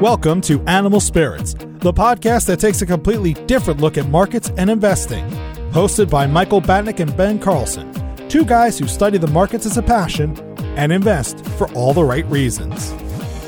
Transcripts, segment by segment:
Welcome to Animal Spirits, the podcast that takes a completely different look at markets and investing. Hosted by Michael Batnick and Ben Carlson, two guys who study the markets as a passion and invest for all the right reasons.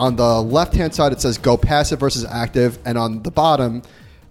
on the left hand side, it says go passive versus active. And on the bottom,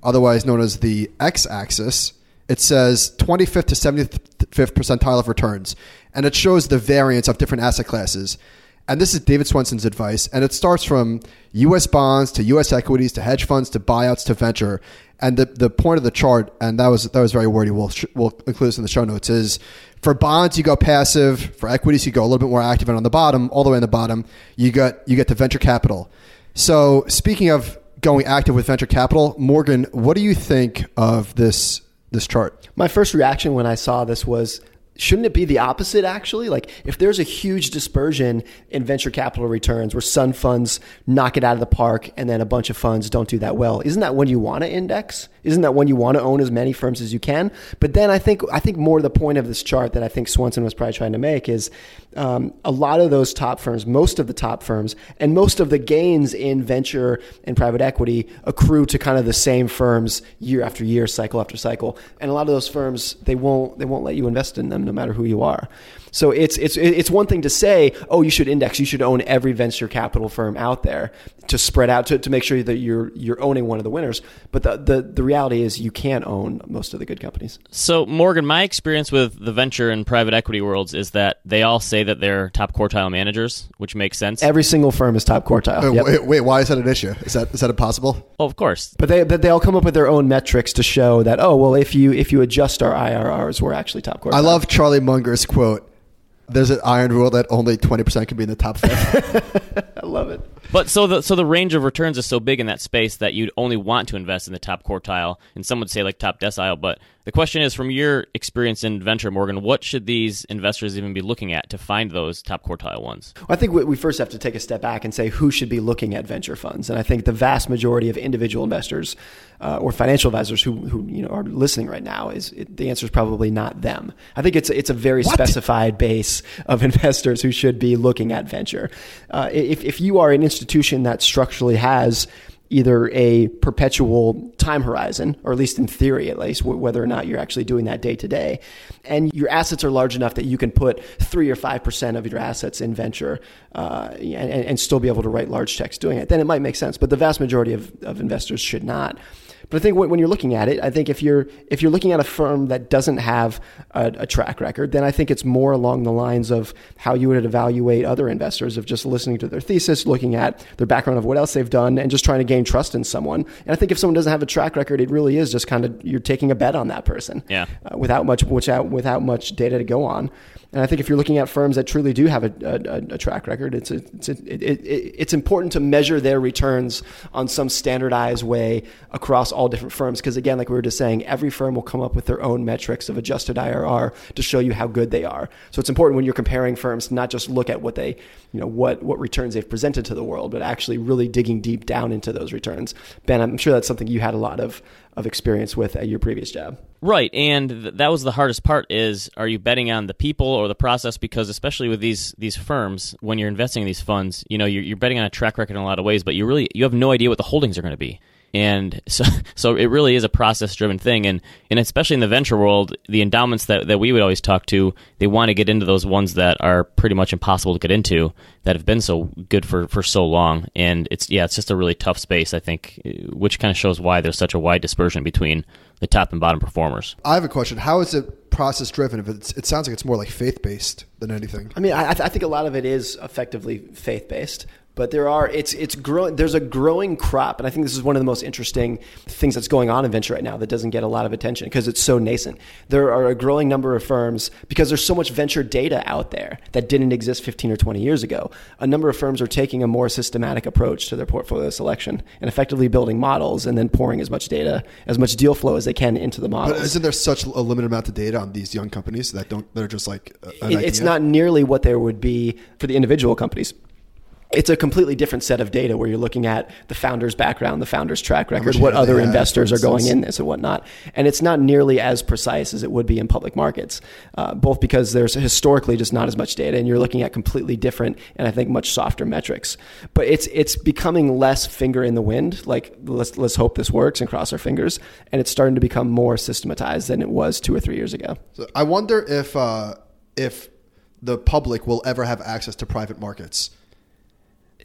otherwise known as the x axis, it says 25th to 75th percentile of returns. And it shows the variance of different asset classes. And this is David Swensen's advice. And it starts from US bonds to US equities to hedge funds to buyouts to venture. And the, the point of the chart, and that was that was very wordy. We'll we'll include this in the show notes. Is for bonds you go passive, for equities you go a little bit more active, and on the bottom, all the way on the bottom, you got you get the venture capital. So speaking of going active with venture capital, Morgan, what do you think of this this chart? My first reaction when I saw this was shouldn't it be the opposite actually? Like if there's a huge dispersion in venture capital returns where some funds knock it out of the park and then a bunch of funds don't do that well isn't that when you want to index isn't that when you want to own as many firms as you can but then i think i think more the point of this chart that i think Swensen was probably trying to make is um, a lot of those top firms most of the top firms and most of the gains in venture and private equity accrue to kind of the same firms year after year cycle after cycle and a lot of those firms they won't they won't let you invest in them no matter who you are. So it's it's it's one thing to say, oh, you should index, you should own every venture capital firm out there to spread out to, to make sure that you're you're owning one of the winners. But the, the the reality is you can't own most of the good companies. So Morgan, my experience with the venture and private equity worlds is that they all say that they're top quartile managers, which makes sense. Every single firm is top quartile. Wait, yep. wait, wait, why is that an issue? Is that is that impossible? Well, of course. But they but they all come up with their own metrics to show that oh well if you if you adjust our IRRs we're actually top quartile. I love Charlie Munger's quote there's an iron rule that only 20% can be in the top five. I love it. But so the so the range of returns is so big in that space that you'd only want to invest in the top quartile, and some would say like top decile. But the question is, from your experience in venture, Morgan, what should these investors even be looking at to find those top quartile ones? Well, I think we first have to take a step back and say who should be looking at venture funds, and I think the vast majority of individual investors uh, or financial advisors who, who you know are listening right now is it, the answer is probably not them. I think it's it's a very what? specified base of investors who should be looking at venture. Uh, if if you are an institution that structurally has either a perpetual time horizon, or at least in theory, at least, whether or not you're actually doing that day to day. And your assets are large enough that you can put three or 5% of your assets in venture uh, and, and, still be able to write large checks doing it. Then it might make sense. But the vast majority of, of investors should not. But I think when you're looking at it, I think if you're if you're looking at a firm that doesn't have a, a, track record, then I think it's more along the lines of how you would evaluate other investors of just listening to their thesis, looking at their background of what else they've done, and just trying to gain trust in someone. And I think if someone doesn't have a track record, it really is just kind of you're taking a bet on that person, yeah, uh, without much without without much data to go on. And I think if you're looking at firms that truly do have a, a, a track record, it's, a, it's, it, it, it's important to measure their returns on some standardized way across all different firms. Because again, like we were just saying, every firm will come up with their own metrics of adjusted IRR to show you how good they are. So it's important when you're comparing firms to not just look at what they, you know, what, what returns they've presented to the world, but actually really digging deep down into those returns. Ben, I'm sure that's something you had a lot of of experience with at your previous job. Right, and th- that was the hardest part is are you betting on the people or the process because especially with these these firms when you're investing in these funds, you know, you're, you're betting on a track record in a lot of ways, but you really you have no idea what the holdings are going to be and so so it really is a process driven thing. And and especially in the venture world the endowments that, that we would always talk to they want to get into those ones that are pretty much impossible to get into that have been so good for for so long. And it's yeah it's just a really tough space i think which kind of shows why there's such a wide dispersion between the top and bottom performers. I have a question. How is it process driven if it's, it sounds like it's more like faith based than anything? I mean I, I think a lot of it is effectively faith based but there are it's it's growing. There's a growing crop, and I think this is one of the most interesting things that's going on in venture right now that doesn't get a lot of attention because it's so nascent. There are a growing number of firms because there's so much venture data out there that didn't exist 15 or 20 years ago. A number of firms are taking a more systematic approach to their portfolio selection and effectively building models and then pouring as much data, as much deal flow as they can into the models. But isn't there such a limited amount of data on these young companies that don't They're just like uh, an It- it's not nearly what there would be for the individual companies. It's a completely different set of data where you're looking at the founder's background, the founder's track record, what other investors are going in this and whatnot. And it's not nearly as precise as it would be in public markets, uh, both because there's historically just not as much data and you're looking at completely different and I think much softer metrics. But it's it's becoming less finger in the wind. Like let's let's hope this works and cross our fingers. And it's starting to become more systematized than it was two or three years ago. So I wonder if uh, if the public will ever have access to private markets.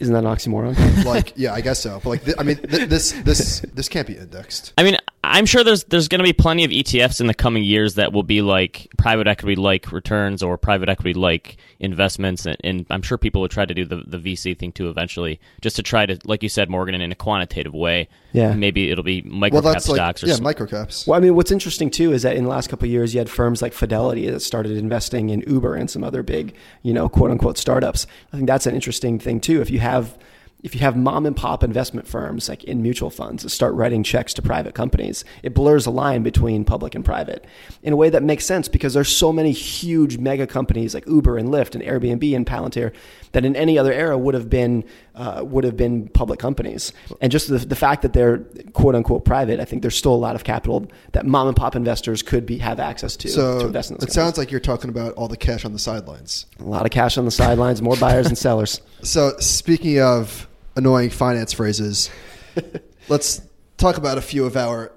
Isn't that an oxymoron? Like, yeah, I guess so. But like, th- I mean, th- this this this can't be indexed. I mean, I'm sure there's there's going to be plenty of ETFs in the coming years that will be like private equity like returns or private equity like investments, and, and I'm sure people will try to do the, the VC thing too eventually, just to try to, like you said, Morgan, in a quantitative way. Yeah. maybe it'll be Well, micro cap that's like stocks or yeah, some- microcaps. Well, I mean, what's interesting too is that in the last couple of years, you had firms like Fidelity that started investing in Uber and some other big, you know, quote unquote startups. I think that's an interesting thing too. If you have if you have mom and pop investment firms like in mutual funds that start writing checks to private companies, it blurs a line between public and private in a way that makes sense because there's so many huge mega companies like Uber and Lyft and Airbnb and Palantir that in any other era would have been uh, would have been public companies. And just the, the fact that they're quote unquote private, I think there's still a lot of capital that mom and pop investors could be have access to to invest in. it Those sounds like you're talking about all the cash on the sidelines. a lot of cash on the sidelines, more buyers and sellers. So speaking of annoying finance phrases, let's talk about a few of our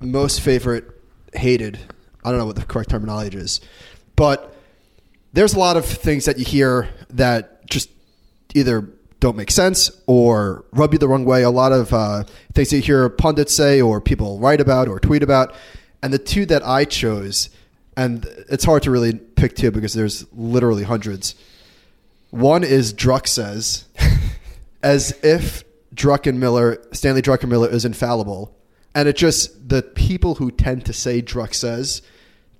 most favorite hated. I don't know what the correct terminology is, but there's a lot of things that you hear that just either don't make sense or rub you the wrong way. A lot of uh, things that you hear pundits say or people write about or tweet about. And the two that I chose, and it's hard to really pick two because there's literally hundreds. One is Druck says, as if Druckenmiller, Stanley Druckenmiller, is infallible. And it just the people who tend to say Druck says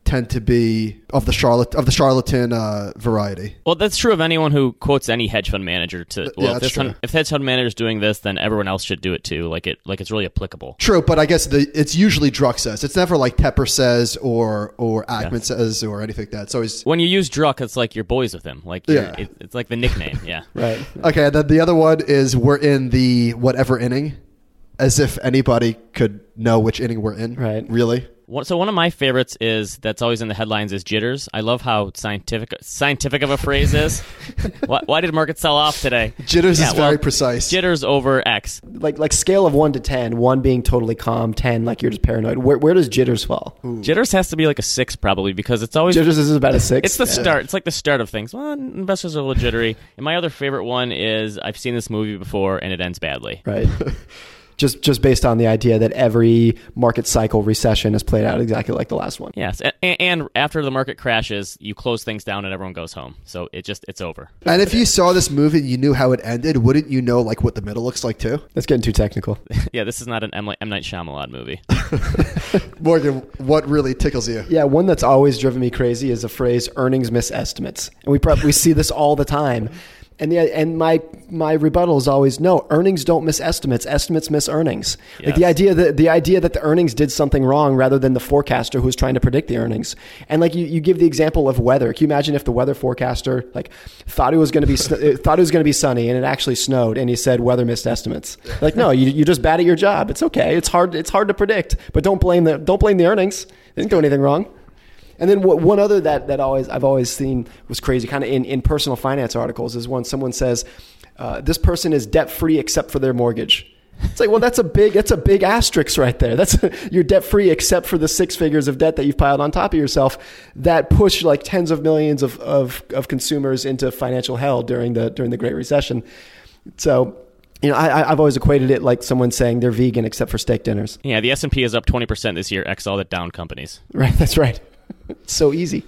tend to be of the charlat of the charlatan uh, variety. Well, that's true of anyone who quotes any hedge fund manager. To yeah, well, if, that's this true. fund, if hedge fund manager's doing this, then everyone else should do it too. Like it, like it's really applicable. True, but I guess the it's usually Druck says. It's never like Tepper says or or Ackman says or anything like that. It's always When you use Druck, it's like you're boys with him. Like Yeah. it, it's like the nickname. Yeah. Right. okay. And then the other one is we're in the whatever inning, as if anybody could know which inning we're in. Right. Really. One- So one of my favorites is that's always in the headlines is jitters. I love how scientific scientific of a phrase is. why, why did market sell off today? Jitters Yeah, is very precise. Jitters over X. Like like scale of one to ten, one being totally calm, ten like you're just paranoid. Where where does jitters fall? Jitters has to be like a six probably because it's always Jitters is about a six. It's the Yeah. start. It's like the start of things. Well, investors are a little jittery. And my other favorite one is I've seen this movie before and it ends badly. Right. just just based on the idea that every market cycle recession has played out exactly like the last one. Yes, and, and after the market crashes, you close things down and everyone goes home. So it just it's over. And if you saw this movie and you knew how it ended, wouldn't you know like what the middle looks like too? That's getting too technical. yeah, this is not an M. M Night Shyamalan movie. Morgan, what really tickles you? Yeah, one that's always driven me crazy is the phrase "earnings miss estimates," and we prob- we see this all the time. And the and my my rebuttal is always no. Earnings don't miss estimates. Estimates miss earnings. Like the idea that the idea that the earnings did something wrong rather than the forecaster who's trying to predict the earnings. And like you, you give the example of weather. Can you imagine if the weather forecaster like thought it was going to be thought it was going to be sunny and it actually snowed and he said weather missed estimates? Like no, you you just bad at your job. It's okay. It's hard. It's hard to predict, but don't blame the don't blame the earnings. They didn't do anything wrong. And then what, one other that, that always I've always seen was crazy, kind of in, in personal finance articles, is when someone says uh, this person is debt free except for their mortgage. It's like, well, that's a big that's a big asterisk right there. That's you're debt free except for the six figures of debt that you've piled on top of yourself that push like tens of millions of, of, of consumers into financial hell during the during the Great Recession. So. You know, I, I- I've always equated it like someone saying they're vegan except for steak dinners. Yeah, the S and P is up twenty percent this year. X all the down companies. Right, that's right. It's so easy.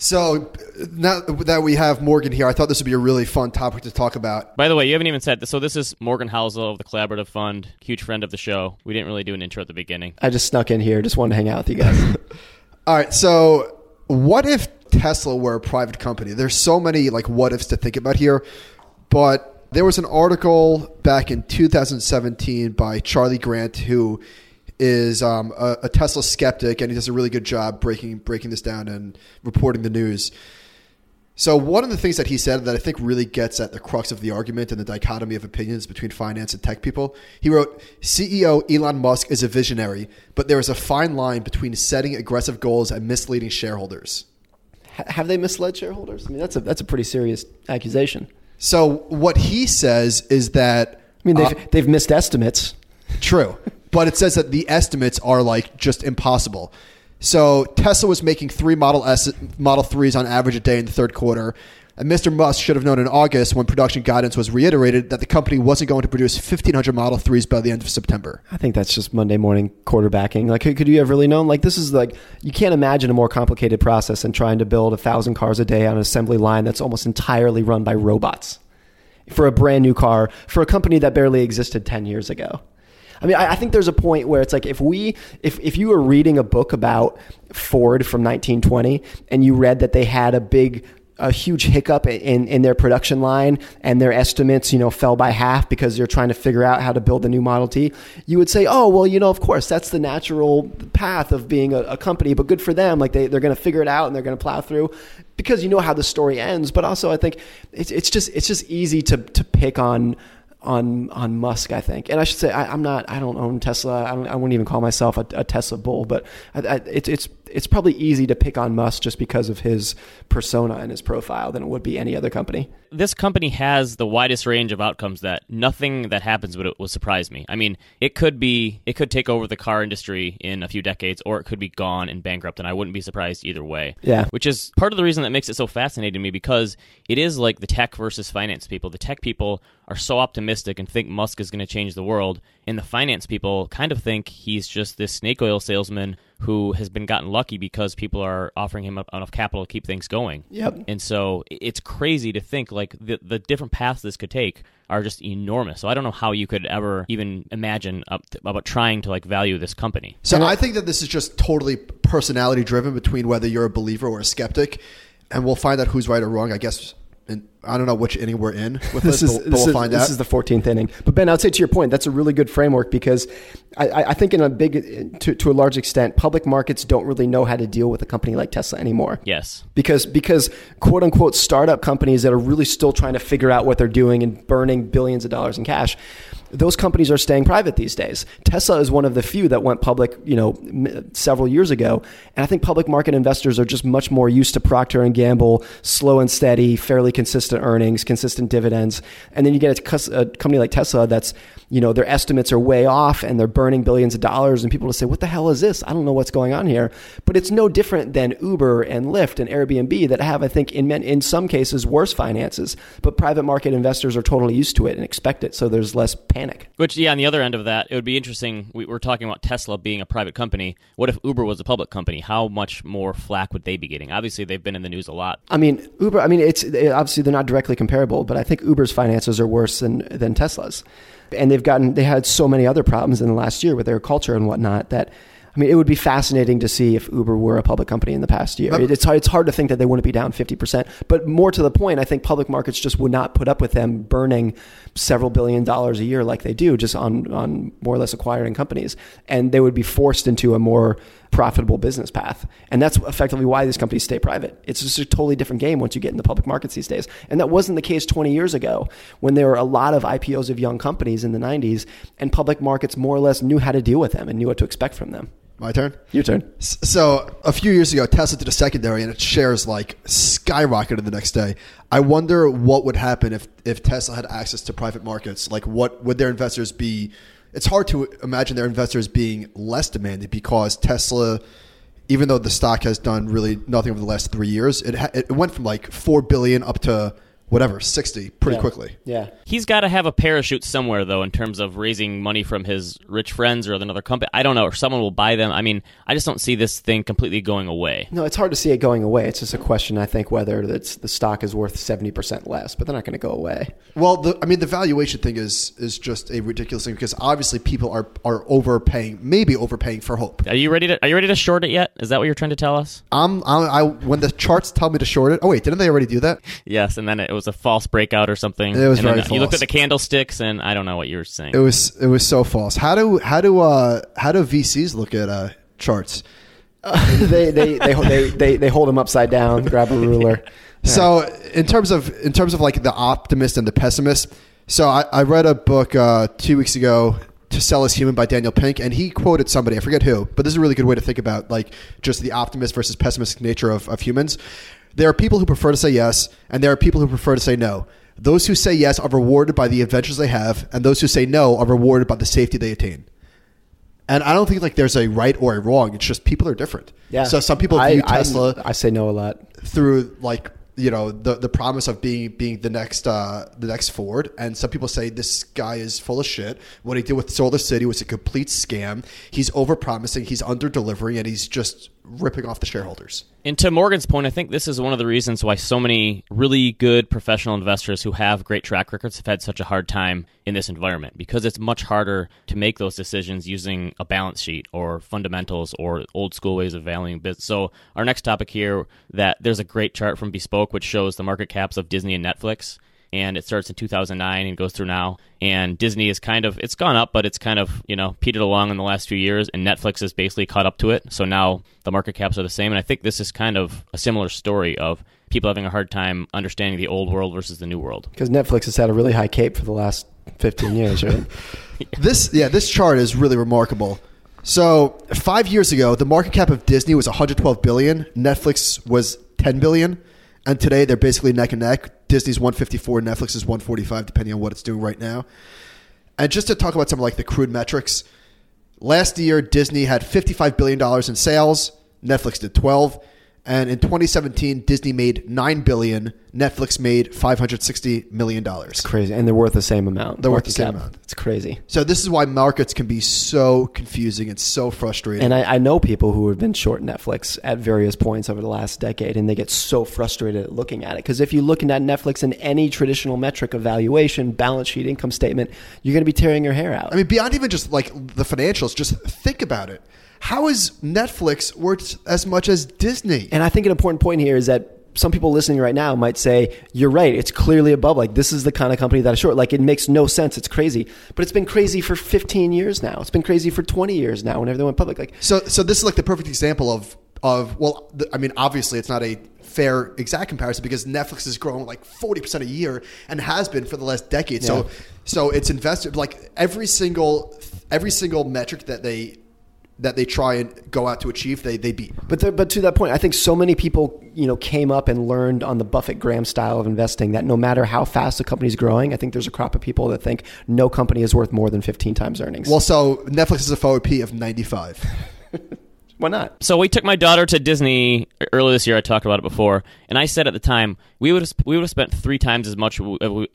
So now that we have Morgan here, I thought this would be a really fun topic to talk about. By the way, you haven't even said this. So this is Morgan Housel of the Collaborative Fund, huge friend of the show. We didn't really do an intro at the beginning. I just snuck in here. Just wanted to hang out with you guys. All right. So what if Tesla were a private company? There's so many like what ifs to think about here, but there was an article back in 2017 by Charlie Grant who is um, a, a, Tesla skeptic, and he does a really good job breaking breaking this down and reporting the news. So one of the things that he said that I think really gets at the crux of the argument and the dichotomy of opinions between finance and tech people, he wrote, "CEO Elon Musk is a visionary, but there is a fine line between setting aggressive goals and misleading shareholders." have they misled shareholders? I mean, that's a that's a pretty serious accusation. So what he says is that I mean they've uh, they've missed estimates. True but it says that the estimates are like just impossible. So Tesla was making three Model S, Model Threes on average a day in the third quarter. And Mr. Musk should have known in August when production guidance was reiterated that the company wasn't going to produce 1,500 Model 3s by the end of September. I think that's just Monday morning quarterbacking. Like, could you have really known? Like, this is like, you can't imagine a more complicated process than trying to build a thousand cars a day on an assembly line that's almost entirely run by robots for a brand new car for a company that barely existed 10 years ago. I mean, I, I, think there's a point where it's like if we, if, if you were reading a book about Ford from 1920 and you read that they had a big a huge hiccup in, in their production line and their estimates, you know, fell by half because they're trying to figure out how to build the new Model T, you would say, oh, well, you know, of course, that's the natural path of being a, a company, but good for them. Like they, they're going to figure it out and they're going to plow through because you know how the story ends. But also I think it's, it's just, it's just easy to, to pick on, on on Musk, I think. And I should say I, am not. I don't own Tesla. I, don't, I wouldn't even call myself a, a Tesla bull. But I, I, it's it's it's probably easy to pick on Musk just because of his persona and his profile than it would be any other company. This company has the widest range of outcomes that nothing that happens would, it would surprise me. I mean, it could be it could take over the car industry in a few decades, or it could be gone and bankrupt, and I wouldn't be surprised either way. Yeah, which is part of the reason that makes it so fascinating to me because it is like the tech versus finance people. The tech people are so optimistic and think Musk is going to change the world, and the finance people kind of think he's just this snake oil salesman who has been gotten lucky because people are offering him enough capital to keep things going. Yep. And so it's crazy to think like the the different paths this could take are just enormous. So I don't know how you could ever even imagine about trying to like value this company. So I think that this is just totally personality driven between whether you're a believer or a skeptic, and we'll find out who's right or wrong. I guess and I don't know which inning we're in with this, this is, but, we'll is, find this out. This is the 14th inning. But Ben, I'd say to your point, that's a really good framework because I, I think in a big, to, to a large extent, public markets don't really know how to deal with a company like Tesla anymore. Yes. Because, because quote unquote startup companies that are really still trying to figure out what they're doing and burning billions of dollars in cash those companies are staying private these days. Tesla is one of the few that went public, you know, m- several years ago, and I think public market investors are just much more used to Procter and Gamble, slow and steady, fairly consistent earnings, consistent dividends, and then you get a, a company like Tesla that's, you know, their estimates are way off and they're burning billions of dollars, and people will say, "What the hell is this? I don't know what's going on here." But it's no different than Uber and Lyft and Airbnb that have, I think, in in some cases, worse finances, but private market investors are totally used to it and expect it, so there's less panic. Which, yeah, on the other end of that, it would be interesting. We, are talking about Tesla being a private company. What if Uber was a public company? How much more flack would they be getting? Obviously, they've been in the news a lot. I mean, Uber. I mean, it's obviously they're not directly comparable, but I think Uber's finances are worse than than Tesla's, and they've gotten they had so many other problems in the last year with their culture and whatnot that I mean, it would be fascinating to see if Uber were a public company in the past year. It's hard, it's hard to think that they wouldn't be down 50%. But more to the point, I think public markets just would not put up with them burning several billion dollars a year like they do just on, on more or less acquiring companies. And they would be forced into a more profitable business path. And that's effectively why these companies stay private. It's just a totally different game once you get in the public markets these days. And that wasn't the case 20 years ago when there were a lot of IPOs of young companies in the 90s and public markets more or less knew how to deal with them and knew what to expect from them. My turn. Your turn. So a few years ago, Tesla did a secondary, and its shares like skyrocketed the next day. I wonder what would happen if if Tesla had access to private markets. Like, what would their investors be? It's hard to imagine their investors being less demanding because Tesla, even though the stock has done really nothing over the last three years, it ha- it went from like four billion up to whatever, 60 pretty Yeah. quickly. Yeah. He's got to have a parachute somewhere, though, in terms of raising money from his rich friends or another company. I don't know, or someone will buy them. I mean, I just don't see this thing completely going away. No, it's hard to see it going away. It's just a question, I think, whether it's, the stock is worth 70% less, but they're not going to go away. Well, the, I mean, the valuation thing is is just a ridiculous thing because obviously people are are overpaying, maybe overpaying for hope. Are you ready to? Are you ready to short it yet? Is that what you're trying to tell us? I'm, I'm I when the charts tell me to short it. Oh wait, didn't they already do that? Yes, and then it was a false breakout or something. It was and then very You looked at the candlesticks, and I don't know what you were saying. It was it was so false. How do how do uh how do VCs look at uh charts? they, they, they, they, they, they hold them upside down, grab a ruler. So in terms of in terms of like the optimist and the pessimist, so I, I read a book uh, two weeks ago, "To Sell Is Human" by Daniel Pink, and he quoted somebody I forget who, but this is a really good way to think about like just the optimist versus pessimistic nature of, of humans. There are people who prefer to say yes, and there are people who prefer to say no. Those who say yes are rewarded by the adventures they have, and those who say no are rewarded by the safety they attain. And I don't think like there's a right or a wrong. It's just people are different. Yeah. So some people view I- Tesla I, say no a lot. through like you know the the promise of being being the next uh, the next Ford, and some people say this guy is full of shit. What he did with Solar City was a complete scam. He's over promising, he's under delivering, and he's just ripping off the shareholders. And to Morgan's point, I think this is one of the reasons why so many really good professional investors who have great track records have had such a hard time in this environment because it's much harder to make those decisions using a balance sheet or fundamentals or old school ways of valuing business. So, our next topic here that there's a great chart from Bespoke which shows the market caps of Disney and Netflix and it starts in 2009 and goes through now. And Disney is kind of it's gone up, but it's kind of you know petered along in the last few years, and Netflix has basically caught up to it. So now the market caps are the same, and I think this is kind of a similar story of people having a hard time understanding the old world versus the new world. Because Netflix has had a really high cape for the last 15 years, right? This yeah, this chart is really remarkable. So five years ago, the market cap of Disney was 112 billion. Netflix was 10 billion, and today they're basically neck and neck. Disney's 154, Netflix is 145, depending on what it's doing right now. And just to talk about some of like the crude metrics, last year Disney had 55 billion dollars in sales. Netflix did 12. And in 2017, Disney made 9 billion. Netflix made 560 million dollars. It's Crazy. And they're worth the same amount. They're worth the same cap. amount. It's crazy. So this is why markets can be so confusing and so frustrating. And I, I know people who have been short Netflix at various points over the last decade, and they get so frustrated at looking at it. Because if you're looking at Netflix in any traditional metric of valuation, balance sheet, income statement, you're going to be tearing your hair out. I mean, beyond even just like the financials, just think about it. How is Netflix worth as much as Disney? And I think an important point here is that some people listening right now might say, You're right, it's clearly above. Like, this is the kind of company that is short. Like, it makes no sense. It's crazy. But it's been crazy for 15 years now. It's been crazy for 20 years now whenever they went public. Like, So, so this is like the perfect example of of well, I mean, obviously it's not a fair exact comparison because Netflix is growing like forty percent a year and has been for the last decade. So, so it's invested like every single every single metric that they that they try and go out to achieve, they they beat. But there, but to that point, I think so many people you know came up and learned on the Buffett Graham style of investing that no matter how fast a company's growing, I think there's a crop of people that think no company is worth more than 15 times earnings. Well, so Netflix is a forward P of ninety five. why not? So we took my daughter to Disney earlier this year. I talked about it before, and I said at the time we would have we would have spent three times as much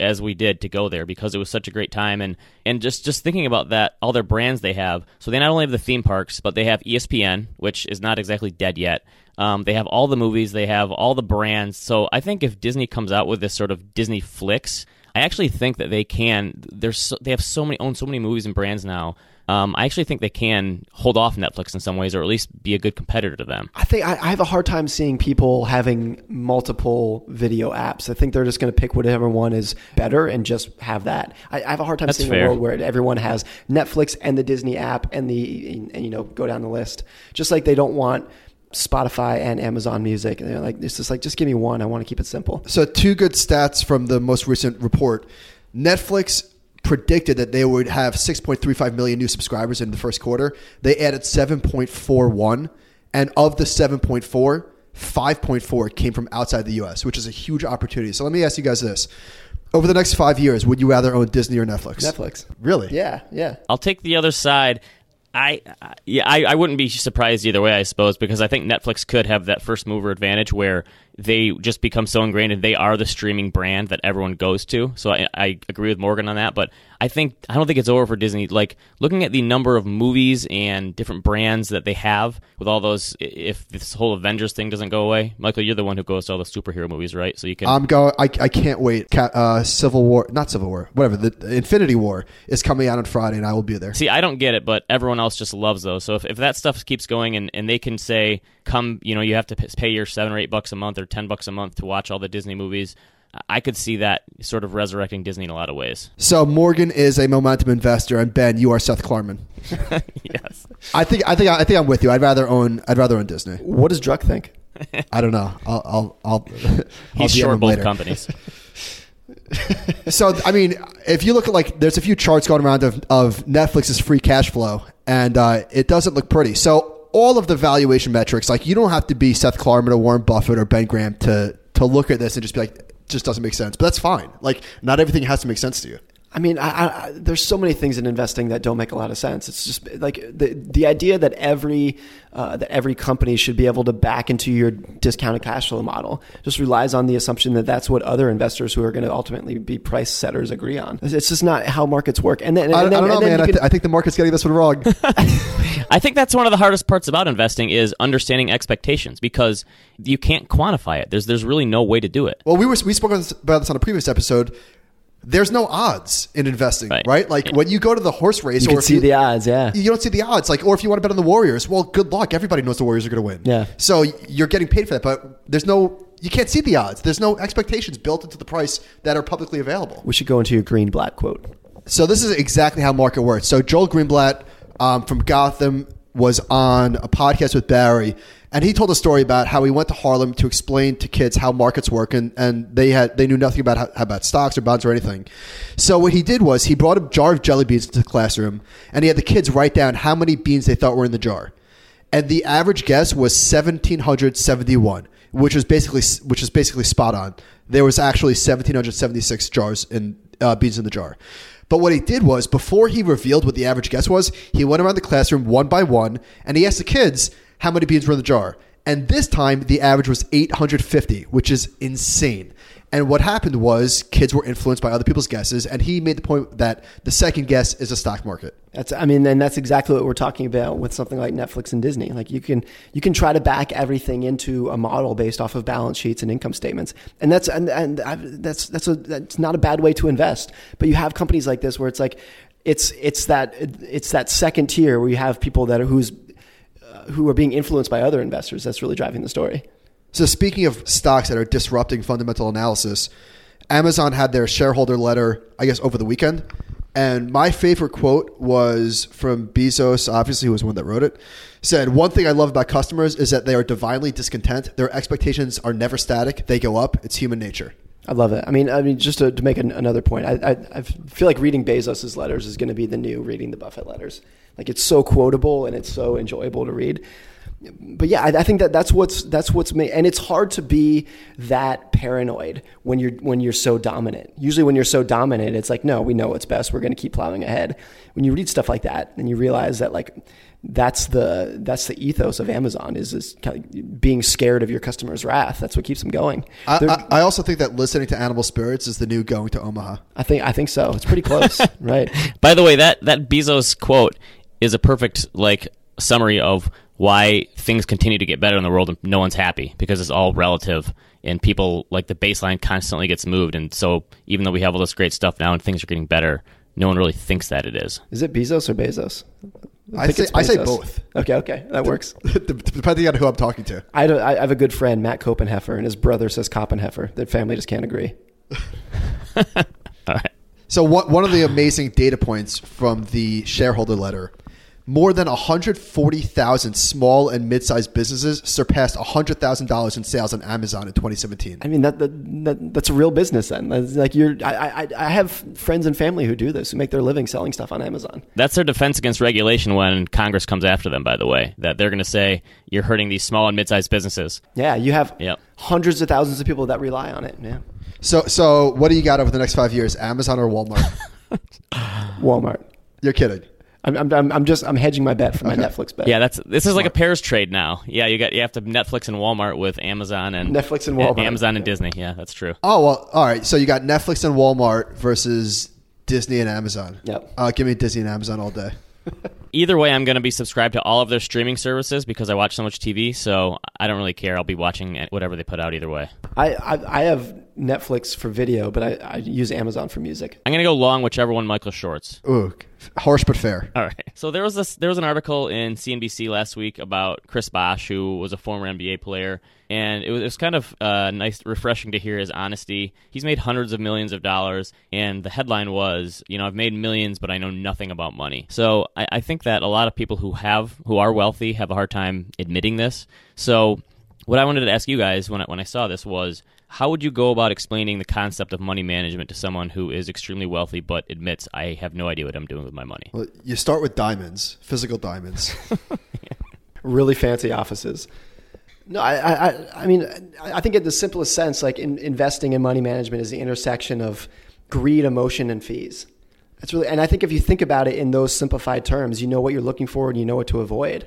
as we did to go there because it was such a great time. And and just just thinking about that, all their brands they have. So they not only have the theme parks, but they have ESPN, which is not exactly dead yet. Um, they have all the movies, they have all the brands. So I think if Disney comes out with this sort of Disney flicks, I actually think that they can. There's so, they have so many own so many movies and brands now. Um, I actually think they can hold off Netflix in some ways, or at least be a good competitor to them. I think I, I have a hard time seeing people having multiple video apps. I think they're just going to pick whatever one is better and just have that. I, I have a hard time That's seeing fair. a world where everyone has Netflix and the Disney app and the and, and, you know go down the list. Just like they don't want Spotify and Amazon Music. And they're like it's just like just give me one. I want to keep it simple. So, two good stats from the most recent report. Netflix predicted that they would have 6.35 million new subscribers in the first quarter. They added 7.41, and of the 7.4, 5.4 came from outside the US, which is a huge opportunity. So, let me ask you guys this. Over the next five years, would you rather own Disney or Netflix? Netflix. Really? Yeah, yeah. I'll take the other side. I I- yeah, I, I wouldn't be surprised either way, I suppose, because I think Netflix could have that first mover advantage where they just become so ingrained and they are the streaming brand that everyone goes to. So I, I agree with Morgan on that, but I think I don't think it's over for Disney. Like looking at the number of movies and different brands that they have with all those. If this whole Avengers thing doesn't go away, Michael, you're the one who goes to all the superhero movies, right? So you can. I'm going. I, I can't wait. Uh, Civil War, not Civil War, whatever. The the Infinity War is coming out on Friday, and I will be there. See, I don't get it, but everyone else just loves those. So if, if that stuff keeps going and, and they can say, come, you know, you have to pay your seven or eight bucks a month or ten bucks a month to watch all the Disney movies, I could see that sort of resurrecting Disney in a lot of ways. So Morgan is a momentum investor, and Ben, you are Seth Klarman. yes. I think. I think. I think I'm with you. I'd rather own. I'd rather own Disney. What does Druck think? I don't know. I'll. I'll. I'll, I'll short him both later. companies. So I mean, if you look at like, there's a few charts going around of, of Netflix's free cash flow, and uh, it doesn't look pretty. So all of the valuation metrics, like you don't have to be Seth Klarman or Warren Buffett or Ben Graham to to look at this and just be like, just doesn't make sense. But that's fine. Like not everything has to make sense to you. I mean, I, I, I- there's so many things in investing that don't make a lot of sense. It's just like the the idea that every uh, that every company should be able to back into your discounted cash flow model just relies on the assumption that that's what other investors who are going to ultimately be price setters agree on. It's- It's just not how markets work. And then, and I, I don't know, man. I, can- th- I think the market's getting this one wrong. I think that's one of the hardest parts about investing is understanding expectations because you can't quantify it. There's there's really no way to do it. Well, we were we spoke about this on a previous episode. There's no odds in investing, right? Right. Like when you go to the horse race, you or can if see you, the odds. Yeah. you don't see the odds. Like, or if you want to bet on the Warriors, well, good luck. Everybody knows the Warriors are going to win. Yeah. So you're getting paid for that, but there's no. You can't see the odds. There's no expectations built into the price that are publicly available. We should go into your Greenblatt quote. So this is exactly how market works. So Joel Greenblatt um, from Gotham was on a podcast with Barry, and he told a story about how he went to Harlem to explain to kids how markets work, and, and they had they knew nothing about how, about stocks or bonds or anything. So what he did was he brought a jar of jelly beans into the classroom, and he had the kids write down how many beans they thought were in the jar, and the average guess was seventeen hundred seventy one. Which was basically which is basically spot on. There was actually 1776 jars in uh, beans in the jar. But what he did was, before he revealed what the average guess was, he went around the classroom one by one and he asked the kids how many beans were in the jar. And this time, the average was 850, which is insane. And what happened was, kids were influenced by other people's guesses, and he made the point that the second guess is a stock market. That's I mean, and that's exactly what we're talking about with something like Netflix and Disney. Like you can you can try to back everything into a model based off of balance sheets and income statements, and that's and, and I've, that's that's a that's not a bad way to invest. But you have companies like this where it's like it's it's that it's that second tier where you have people that are who's uh, Uh, who are being influenced by other investors. That's really driving the story. So speaking of stocks that are disrupting fundamental analysis, Amazon had their shareholder letter, I guess, over the weekend. And my favorite quote was from Bezos, obviously, who was the one that wrote it. Said, One thing I love about customers is that they are divinely discontent. Their expectations are never static, they go up. It's human nature. I love it. I mean, I mean, just to, to make an, another point, I, I, I feel like reading Bezos's letters is going to be the new reading the Buffett letters. Like it's so quotable and it's so enjoyable to read. But yeah, I, I think that that's what's that's what's made, and it's hard to be that paranoid when you're when you're so dominant. Usually, when you're so dominant, it's like, no, we know what's best. We're going to keep plowing ahead. When you read stuff like that, and you realize that like that's the that's the ethos of Amazon is is kind of being scared of your customers' wrath. That's what keeps them going. I, I, I also think that listening to Animal Spirits is the new going to Omaha. I think I think so. It's pretty close, right? By the way, that that Bezos quote is a perfect like summary of why things continue to get better in the world and no one's happy because it's all relative and people like the baseline constantly gets moved and so even though we have all this great stuff now and things are getting better, no one really thinks that it is. Is it Bezos or Bezos? I think say- it's I say both. Okay, okay, that works. Depending on who I'm talking to. I, don't- I have a good friend, Matt Copenheffer, and his brother says Koppenheffer. Their family just can't agree. All right. So one one of the amazing data points from the shareholder letter, more than 140,000 small and mid-sized businesses surpassed $100,000 in sales on Amazon in 2017. I mean, that, that, that that's a real business. Then, That's like you're. I, I I have friends and family who do this, who make their living selling stuff on Amazon. That's their defense against regulation when Congress comes after them, by the way. That they're going to say you're hurting these small and mid sized businesses. Yeah, you have Yep. hundreds of thousands of people that rely on it. Yeah, So so what do you got over the next 5 years, Amazon or Walmart? Walmart. You're kidding. I'm, I'm, I'm- I'm just I'm hedging my bet for my Netflix bet. Yeah, that's this is like a pairs trade now. Yeah, you got you have to Netflix and Walmart with Amazon and Netflix and Walmart. Amazon and Disney. Yeah, that's true. Oh well, all right. So you got Netflix and Walmart versus Disney and Amazon. Yep. Uh, give me Disney and Amazon all day. Either way, I'm going to be subscribed to all of their streaming services because I watch so much TV. So I don't really care. I'll be watching whatever they put out either way. I, I I have Netflix for video, but I, I use Amazon for music. I'm going to go long whichever one Michael Shorts. Ooh, harsh but fair. All right. So there was this there was an article in CNBC last week about Chris Bosh, who was a former NBA player, and it was, it was kind of uh, nice, refreshing to hear his honesty. He's made hundreds of millions of dollars, and the headline was, you know, I've made millions, but I know nothing about money. So I, I think that a lot of people who have who are wealthy have a hard time admitting this. So what I wanted to ask you guys when I, when I saw this was how would you go about explaining the concept of money management to someone who is extremely wealthy but admits I have no idea what I'm doing with my money? Well, you start with diamonds, physical diamonds. really fancy offices. No, I, I, I- I mean, I I think in the simplest sense, like in, investing in money management is the intersection of greed, emotion, and fees. That's really, and I think if you think about it in those simplified terms, you know what you're looking for and you know what to avoid.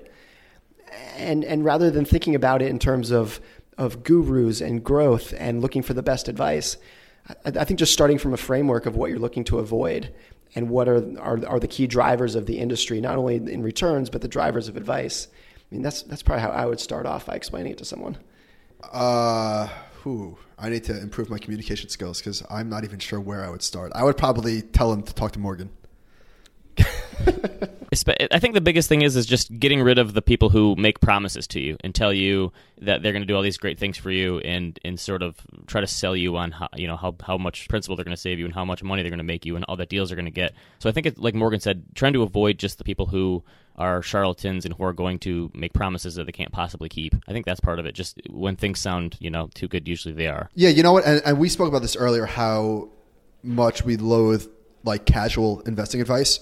And and rather than thinking about it in terms of of gurus and growth and looking for the best advice, I, I think just starting from a framework of what you're looking to avoid and what are, are are the key drivers of the industry, not only in returns but the drivers of advice. I mean, that's that's probably how I would start off by explaining it to someone. Uh, whew, I need to improve my communication skills because I'm not even sure where I would start. I would probably tell him to talk to Morgan. I think the biggest thing is is just getting rid of the people who make promises to you and tell you that they're going to do all these great things for you and, and sort of try to sell you on how you know how, how much principal they're going to save you and how much money they're going to make you and all the deals they're going to get. So I think it's like Morgan said, trying to avoid just the people who are charlatans and who are going to make promises that they can't possibly keep. I think that's part of it. Just when things sound you know too good, usually they are. Yeah, you know what? And, and we spoke about this earlier how much we loathe like casual investing advice.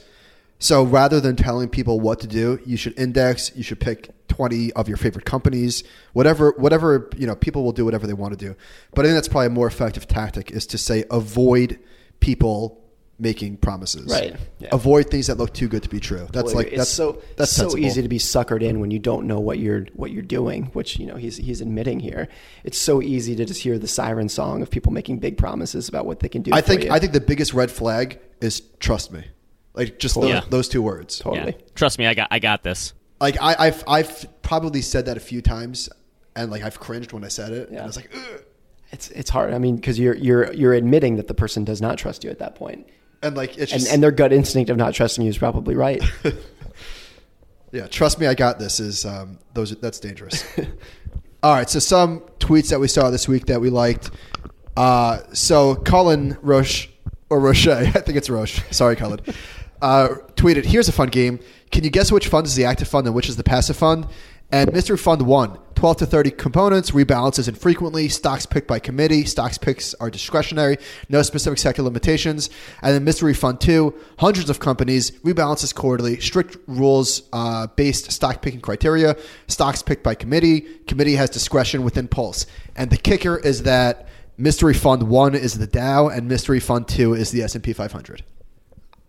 So rather than telling people what to do, you should index. You should pick twenty of your favorite companies. Whatever, whatever you know, people will do whatever they want to do. But I think that's probably a more effective tactic is to say avoid people making promises. Right, yeah. Avoid things that look too good to be true. That's Well, like that's so that's so sensible. easy to be suckered in when you don't know what you're what you're doing, which you know he's he's admitting here. It's so easy to just hear the siren song of people making big promises about what they can do. I think you. I think the biggest red flag is trust me. Like just those, Yeah. those two words. totally. Yeah. Trust me, I got I got this. Like I, I've I've probably said that a few times, and like I've cringed when I said it. And I was like, Ugh. It's it's hard. I mean, because you're you're you're admitting that the person does not trust you at that point, and like it's and just and their gut instinct of not trusting you is probably right. yeah. Trust me, I got this. Is um those that's dangerous. All right, so some tweets that we saw this week that we liked. Uh, so Cullen Roche or Roche, I think it's Roche. Sorry, Cullen. Uh, tweeted, "Here's a fun game. Can you guess which fund is the active fund and which is the passive fund?" And Mystery Fund One, 12 to 30 components, rebalances infrequently, stocks picked by committee, stocks picks are discretionary, no specific sector limitations. And then Mystery Fund 2, hundreds of companies, rebalances quarterly, strict rules uh, based stock picking criteria, stocks picked by committee, committee has discretion within Pulse. And the kicker is that Mystery Fund 1 is the Dow and Mystery Fund 2 is the S&P 500.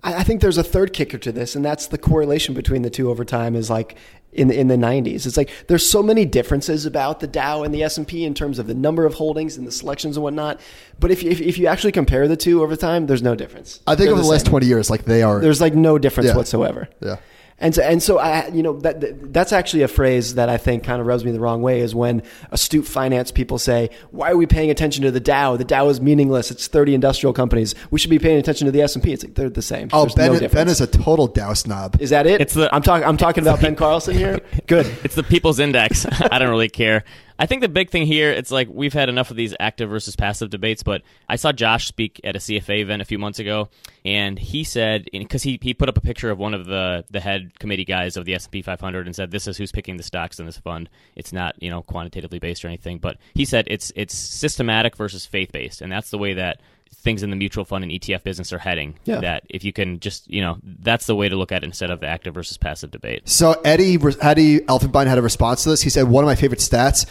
I I think there's a third kicker to this, and that's the correlation between the two over time is like in the, in the 90s. It's like there's so many differences about the Dow and the S&P in terms of the number of holdings and the selections and whatnot. But if you, if, if you actually compare the two over time, there's no difference. I think They're over the last 20 years like they are there's like no difference Yeah. whatsoever. Yeah. And so, and so I, you know, that, that- that's actually a phrase that I think kind of rubs me the wrong way is when astute finance people say, why are we paying attention to the Dow? The Dow is meaningless. It's 30 industrial companies. We should be paying attention to the S&P. It's like, they're the same. Oh, There's Ben, no Ben is a total Dow snob. Is that it? It's the- I'm talking. I'm talking about Ben Carlson here. Good. It's the people's index. I don't really care. I think the big thing here, it's like we've had enough of these active versus passive debates, but I saw Josh speak at a CFA event a few months ago, and he said because he, he put up a picture of one of the the head committee guys of the S and P 500 and said this is who's picking the stocks in this fund. It's not you know quantitatively based or anything, but he said it's it's systematic versus faith based, and that's the way that things in the mutual fund and ETF business are heading. Yeah. That if you can just you know that's the way to look at it instead of the active versus passive debate. So Eddie Eddie Elfenbein had a response to this. He said one of my favorite stats: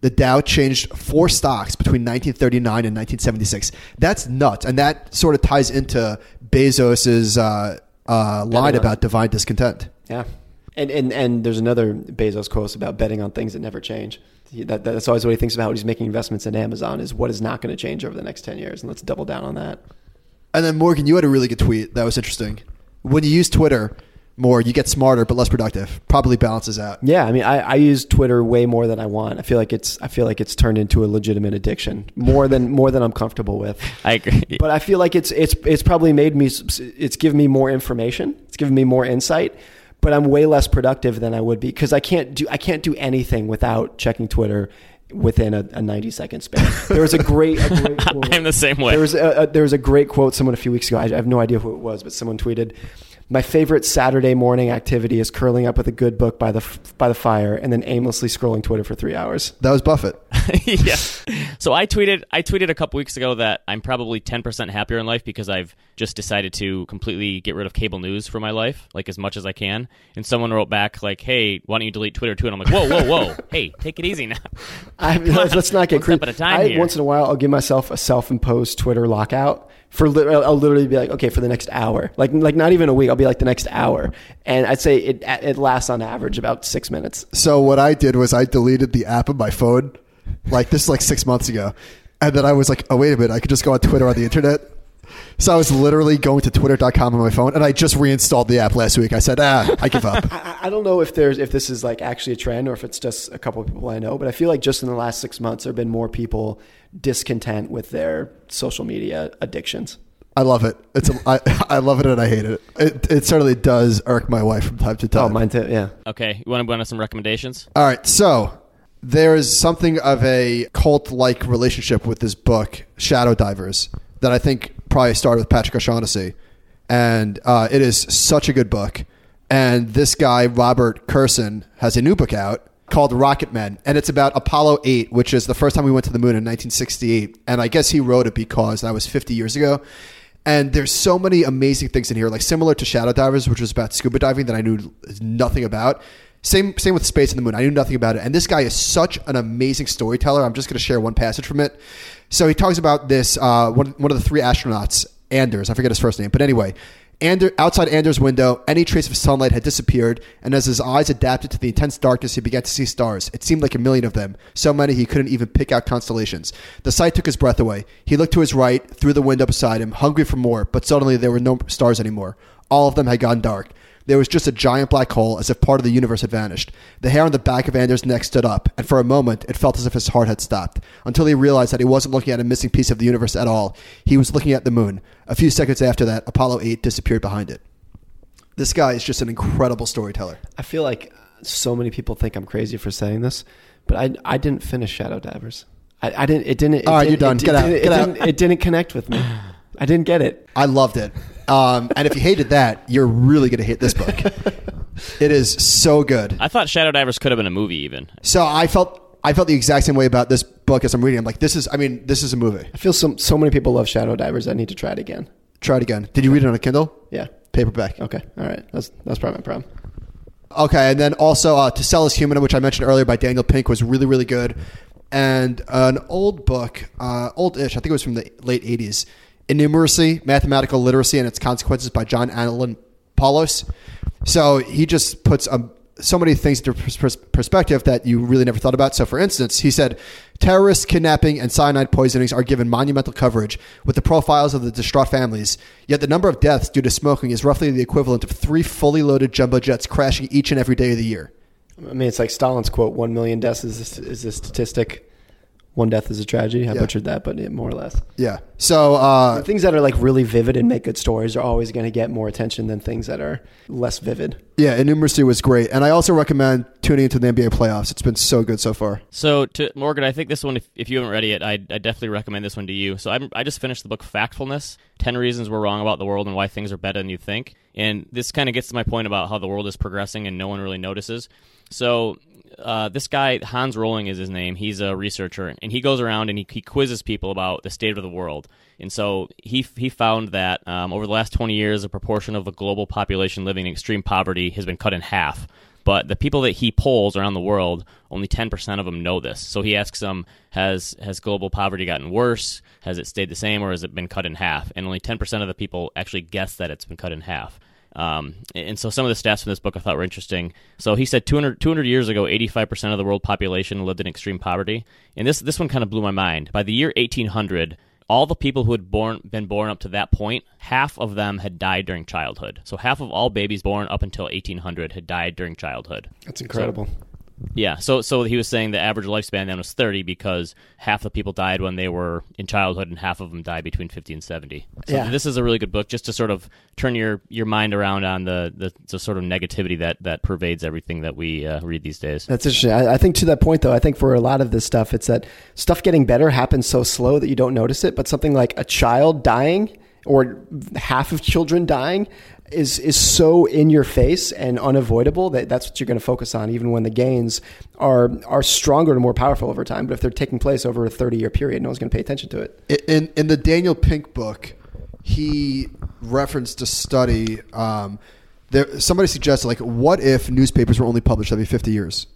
the Dow changed four stocks between 1939 and 1976. That's nuts, and that sort of ties into Bezos's uh, uh, line on- about divine discontent. Yeah, and and and there's another Bezos quote about betting on things that never change. He- That, that's always what he thinks about when he's making investments in Amazon is what is not going to change over the next ten years, and let's double down on that. And then Morgan, you had a really good tweet that was interesting. When you use Twitter more, you get smarter but less productive. Probably balances out. Yeah, I mean, I, I use Twitter way more than I want. I feel like it's I feel like it's turned into a legitimate addiction more than more than I'm comfortable with. I agree. But I feel like it's it's it's probably made me it's given me more information. It's given me more insight. But I'm way less productive than I would be because I can't do I can't do anything without checking Twitter within a, a 90 second span. There was a great, a great quote. I'm the same way. There was a, a, there was a great quote someone a few weeks ago. I, I have no idea who it was, but someone tweeted, "My favorite Saturday morning activity is curling up with a good book by the f- by the fire and then aimlessly scrolling Twitter for three hours." That was Buffett. yeah. So I tweeted I tweeted a couple weeks ago that I'm probably 10% happier in life because I've just decided to completely get rid of cable news from my life, like as much as I can. And someone wrote back like, "Hey, why don't you delete Twitter too?" And I'm like, "Whoa, whoa, whoa! hey, take it easy now." I, let's, let's not get One step creepy. time here. Once in a while, I'll give myself a self-imposed Twitter lockout for. I'll literally be like, okay, for the next hour, like like not even a week. I'll be like the next hour, and I'd say it it lasts on average about six minutes. So what I did was I deleted the app of my phone, like this is like six months ago, and then I was like, oh wait a minute, I could just go on Twitter on the internet. So I was literally going to twitter.com on my phone, and I just reinstalled the app last week. I said, ah, I give up. I, I don't know if there's if this is like actually a trend or if it's just a couple of people I know, but I feel like just in the last six months there have been more people discontent with their social media addictions. I love it. It's a, I, I love it and I hate it. It it certainly does irk my wife from time to time. Oh, mine too. Yeah. Okay, you want to go on to some recommendations? All right, so there is something of a cult-like relationship with this book, Shadow Divers, that I think probably start with Patrick O'Shaughnessy, and uh, it is such a good book. And this guy Robert Kurson has a new book out called Rocket Men, and it's about Apollo 8, which is the first time we went to the moon in 1968. And I guess he wrote it because that was 50 years ago. And there's so many amazing things in here, like similar to Shadow Divers, which was about scuba diving that I knew nothing about. Same same with Space and the Moon. I knew nothing about it. And this guy is such an amazing storyteller. I'm just going to share one passage from it. So he talks about this uh, one one of the three astronauts, Anders. I forget his first name, but anyway, Ander, outside Anders' window, any trace of sunlight had disappeared, and as his eyes adapted to the intense darkness, he began to see stars. It seemed like a million of them, so many he couldn't even pick out constellations. The sight took his breath away. He looked to his right, through the window beside him, hungry for more, but suddenly there were no stars anymore. All of them had gone dark. There was just a giant black hole, as if part of the universe had vanished. The hair on the back of Anders' neck stood up, and for a moment it felt as if his heart had stopped, until he realized that he wasn't looking at a missing piece of the universe at all. He was looking at the moon. A few seconds after that, Apollo 8 disappeared behind it. This guy is just an incredible storyteller. I feel like so many people think I'm crazy for saying this, but I I didn't finish Shadow Divers. I, I didn't. It didn't. It All right, didn't- you're done. It, Get it out. didn't- Get it out. Didn't, it didn't connect with me. I didn't get it. I loved it. Um, and if you hated that, you're really going to hate this book. it is so good. I thought Shadow Divers could have been a movie even. So I felt I felt the exact same way about this book as I'm reading. I'm like, this is. I mean, this is a movie. I feel so so many people love Shadow Divers. I need to try it again. Try it again. Did you read it on a Kindle? Yeah. Paperback. Okay. All right. That's that's probably my problem. Okay, and then also uh, To Sell Is Human, which I mentioned earlier by Daniel Pink, was really, really good. And an old book, uh, old-ish, I think it was from the late 80s, Innumeracy, Mathematical Literacy and Its Consequences by John Allen Paulos. So he just puts um, so many things into pers- pers- perspective that you really never thought about. So, for instance, he said terrorist kidnapping and cyanide poisonings are given monumental coverage with the profiles of the distraught families. Yet the number of deaths due to smoking is roughly the equivalent of three fully loaded jumbo jets crashing each and every day of the year. I mean, it's like Stalin's quote: "One million deaths is is a statistic. One death is a tragedy." I Yeah. butchered that, but yeah, more or less. Yeah. So, uh, things that are like really vivid and make good stories are always going to get more attention than things that are less vivid. yeah, Innumeracy was great. And I also recommend tuning into the NBA playoffs. It's been so good so far. So, to Morgan, I think this one, if, if you haven't read it, I, I definitely recommend this one to you. So, I'm, I just finished the book Factfulness 10 Reasons We're Wrong About the World and Why Things Are Better Than You Think. And this kind of gets to my point about how the world is progressing and no one really notices. So, uh, this guy, Hans Rosling is his name. He's a researcher, and he goes around and he, he quizzes people about the state of the world. And so he he found that um, over the last 20 years, the proportion of the global population living in extreme poverty has been cut in half. But the people that he polls around the world, only 10% of them know this. So he asks them, has has global poverty gotten worse? Has it stayed the same, or has it been cut in half? And only 10% of the people actually guess that it's been cut in half. Um, and so some of the stats from this book I thought were interesting. So he said 200, 200 years ago, 85% of the world population lived in extreme poverty. And this, this one kind of blew my mind. By the year 1800, all the people who had born, been born up to that point, half of them had died during childhood. So half of all babies born up until 1800 had died during childhood. That's incredible. Yeah, so so he was saying the average lifespan then was 30 because half the people died when they were in childhood and half of them died between 50 and 70. So Yeah. this is a really good book just to sort of turn your, your mind around on the, the, the sort of negativity that, that pervades everything that we uh, read these days. That's interesting. I, I think to that point, though, I think for a lot of this stuff, it's that stuff getting better happens so slow that you don't notice it. But something like a child dying or half of children dying is is so in your face and unavoidable that that's what you're going to focus on, even when the gains are are stronger and more powerful over time. But if they're taking place over a 30 year period, no one's going to pay attention to it. in in the Daniel Pink book, he referenced a study. Um, there, somebody suggested, like, what if newspapers were only published every fifty years?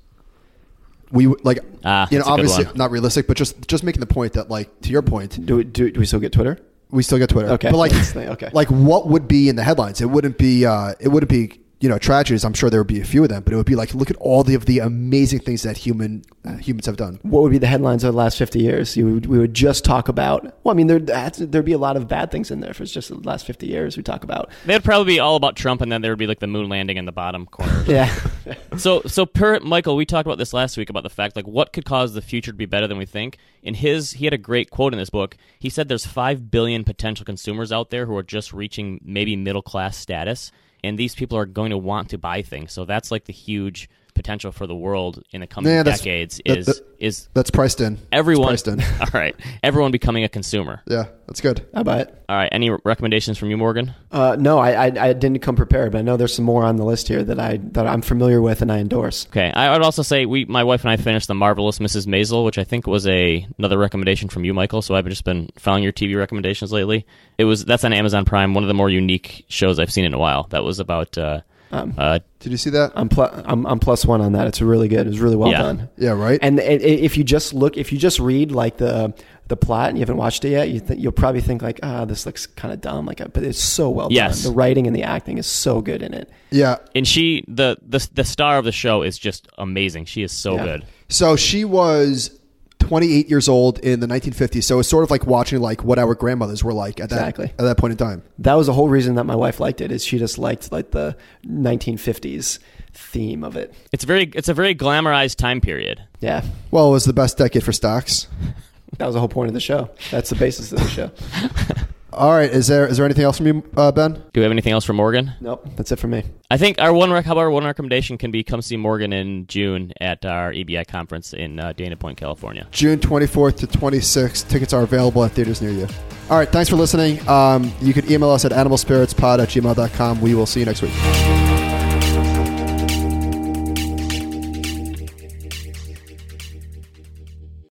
We like, Ah, you know, that's a good obviously not realistic, but just just making the point that, like, to your point, Do, we- do, do we still get Twitter? We still get Twitter. Okay. but like, okay. like, what would be in the headlines? It wouldn't be. Uh, it wouldn't be. You know, tragedies. I'm sure there would be a few of them, but it would be like, look at all the of the amazing things that human uh, humans have done. what would be the headlines of the last 50 years? You would, we would just talk about, well, I mean, there, that's- there'd be a lot of bad things in there if it's just the last 50 years we talk about. They'd probably be all about Trump, and then there would be like the moon landing in the bottom corner. Yeah. so so per Michael, we talked about this last week about the fact like what could cause the future to be better than we think. In his, he had a great quote in this book. He said there's five billion potential consumers out there who are just reaching maybe middle class status, and these people are going to want to buy things. So that's like the huge potential for the world in the coming Yeah, decades that- is that- is That's priced in. Everyone. priced in. all right, everyone becoming a consumer. Yeah, that's good. I buy it. All right, any recommendations from you, Morgan? Uh, no, I, I, I didn't come prepared, but I know there's some more on the list here that I that I'm familiar with and I endorse. Okay, I would also say we, my wife and I finished the marvelous Mrs. Maisel, which I think was a another recommendation from you, Michael. So I've just been following your TV recommendations lately. It was that's on Amazon Prime, one of the more unique shows I've seen in a while. That was about uh, Um, uh, Did you see that? I'm, pl- I'm I'm plus one on that. It's really good. It was really well Yeah. done. yeah, right. And i- i- if you just look, if you just read like the the plot and you haven't watched it yet, you th- you'll probably think like, ah, this looks kind of dumb. Like, but it's so well Yes. done. The writing and the acting is so good in it. yeah. and she the, the the star of the show is just amazing. She is so Yeah. good. So she was 28 years old in the 1950s. So it's sort of like watching like what our grandmothers were like at that Exactly. at that point in time. That was the whole reason that my wife liked it. Is she just liked like the 1950s theme of it. It's very it's a very glamorized time period. Yeah, Well, it was the best decade for stocks. that was the whole point of the show. That's the basis of the show. All right, is there is there anything else from you, uh, Ben? Do we have anything else for Morgan? Nope, that's it for me. I think our one rec- how about our one recommendation can be come see Morgan in June at our EBI conference in uh, Dana Point, California. June 24th to 26th. Tickets are available at theaters near you. All right, thanks for listening. Um, you can email us at animalspiritspod at gmail.com. We will see you next week.